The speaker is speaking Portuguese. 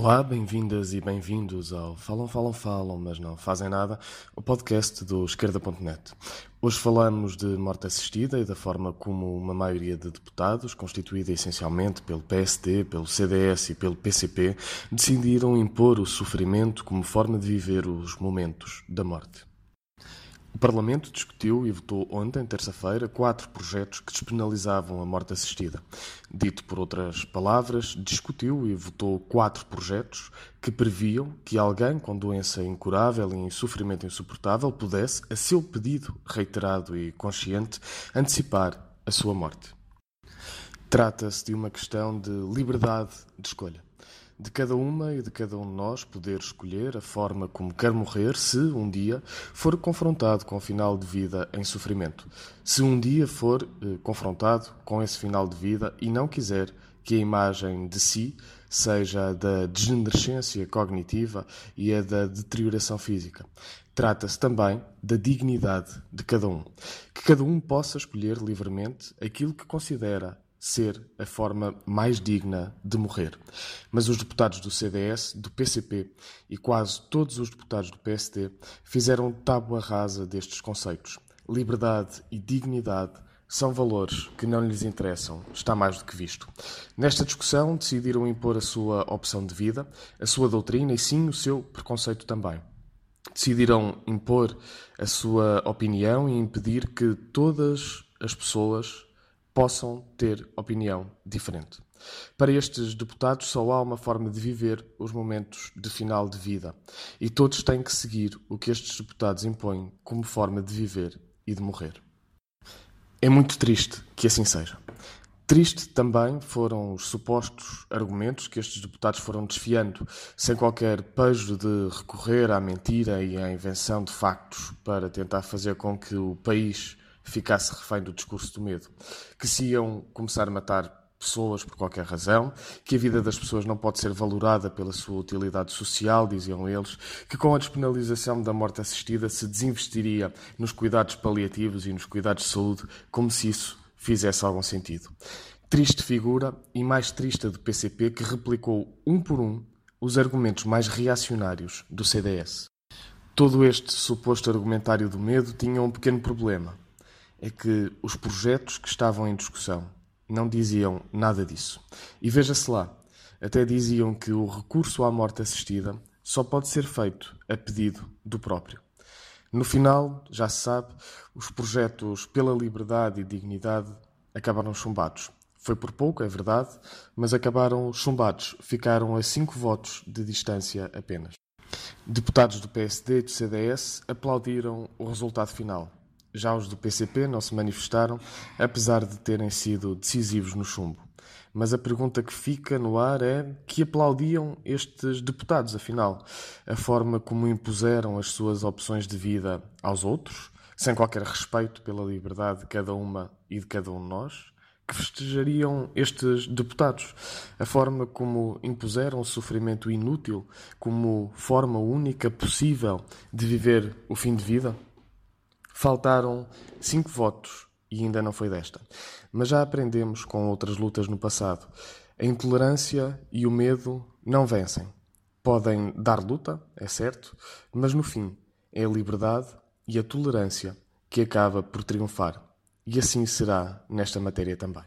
Olá, bem-vindas e bem-vindos ao Falam, Falam, Falam, mas não fazem nada, o podcast do Esquerda.net. Hoje falamos de morte assistida e da forma como uma maioria de deputados, constituída essencialmente pelo PSD, pelo CDS e pelo PCP, decidiram impor o sofrimento como forma de viver os momentos da morte. O Parlamento discutiu e votou ontem, terça-feira, quatro projetos que despenalizavam a morte assistida. Dito por outras palavras, discutiu e votou quatro projetos que previam que alguém com doença incurável e sofrimento insuportável pudesse, a seu pedido reiterado e consciente, antecipar a sua morte. Trata-se de uma questão de liberdade de escolha de cada uma e de cada um de nós poder escolher a forma como quer morrer se um dia for confrontado com o final de vida em sofrimento. Se um dia for eh, confrontado com esse final de vida e não quiser que a imagem de si seja da degenerescência cognitiva e a da deterioração física. Trata-se também da dignidade de cada um. Que cada um possa escolher livremente aquilo que considera ser a forma mais digna de morrer. Mas os deputados do CDS, do PCP e quase todos os deputados do PSD fizeram tábua rasa destes conceitos. Liberdade e dignidade são valores que não lhes interessam, está mais do que visto. Nesta discussão, decidiram impor a sua opção de vida, a sua doutrina e sim o seu preconceito também. Decidiram impor a sua opinião e impedir que todas as pessoas possam ter opinião diferente. Para estes deputados, só há uma forma de viver os momentos de final de vida e todos têm que seguir o que estes deputados impõem como forma de viver e de morrer. É muito triste que assim seja. Triste também foram os supostos argumentos que estes deputados foram desfiando, sem qualquer pejo de recorrer à mentira e à invenção de factos para tentar fazer com que o país ficasse refém do discurso do medo. Que se iam começar a matar pessoas por qualquer razão, que a vida das pessoas não pode ser valorada pela sua utilidade social, diziam eles, que com a despenalização da morte assistida se desinvestiria nos cuidados paliativos e nos cuidados de saúde, como se isso fizesse algum sentido. Triste figura e mais triste do PCP que replicou um por um os argumentos mais reacionários do CDS. Todo este suposto argumentário do medo tinha um pequeno problema é que os projetos que estavam em discussão não diziam nada disso. E veja-se lá, até diziam que o recurso à morte assistida só pode ser feito a pedido do próprio. No final, já se sabe, os projetos pela liberdade e dignidade acabaram chumbados. Foi por pouco, é verdade, mas acabaram chumbados. Ficaram a cinco votos de distância apenas. Deputados do PSD e do CDS aplaudiram o resultado final. Já os do PCP não se manifestaram, apesar de terem sido decisivos no chumbo. Mas a pergunta que fica no ar é que aplaudiam estes deputados, afinal, a forma como impuseram as suas opções de vida aos outros, sem qualquer respeito pela liberdade de cada uma e de cada um de nós, que festejariam estes deputados, a forma como impuseram o sofrimento inútil como forma única possível de viver o fim de vida? Faltaram cinco votos e ainda não foi desta. Mas já aprendemos com outras lutas no passado. A intolerância e o medo não vencem. Podem dar luta, é certo, mas no fim é a liberdade e a tolerância que acaba por triunfar. E assim será nesta matéria também.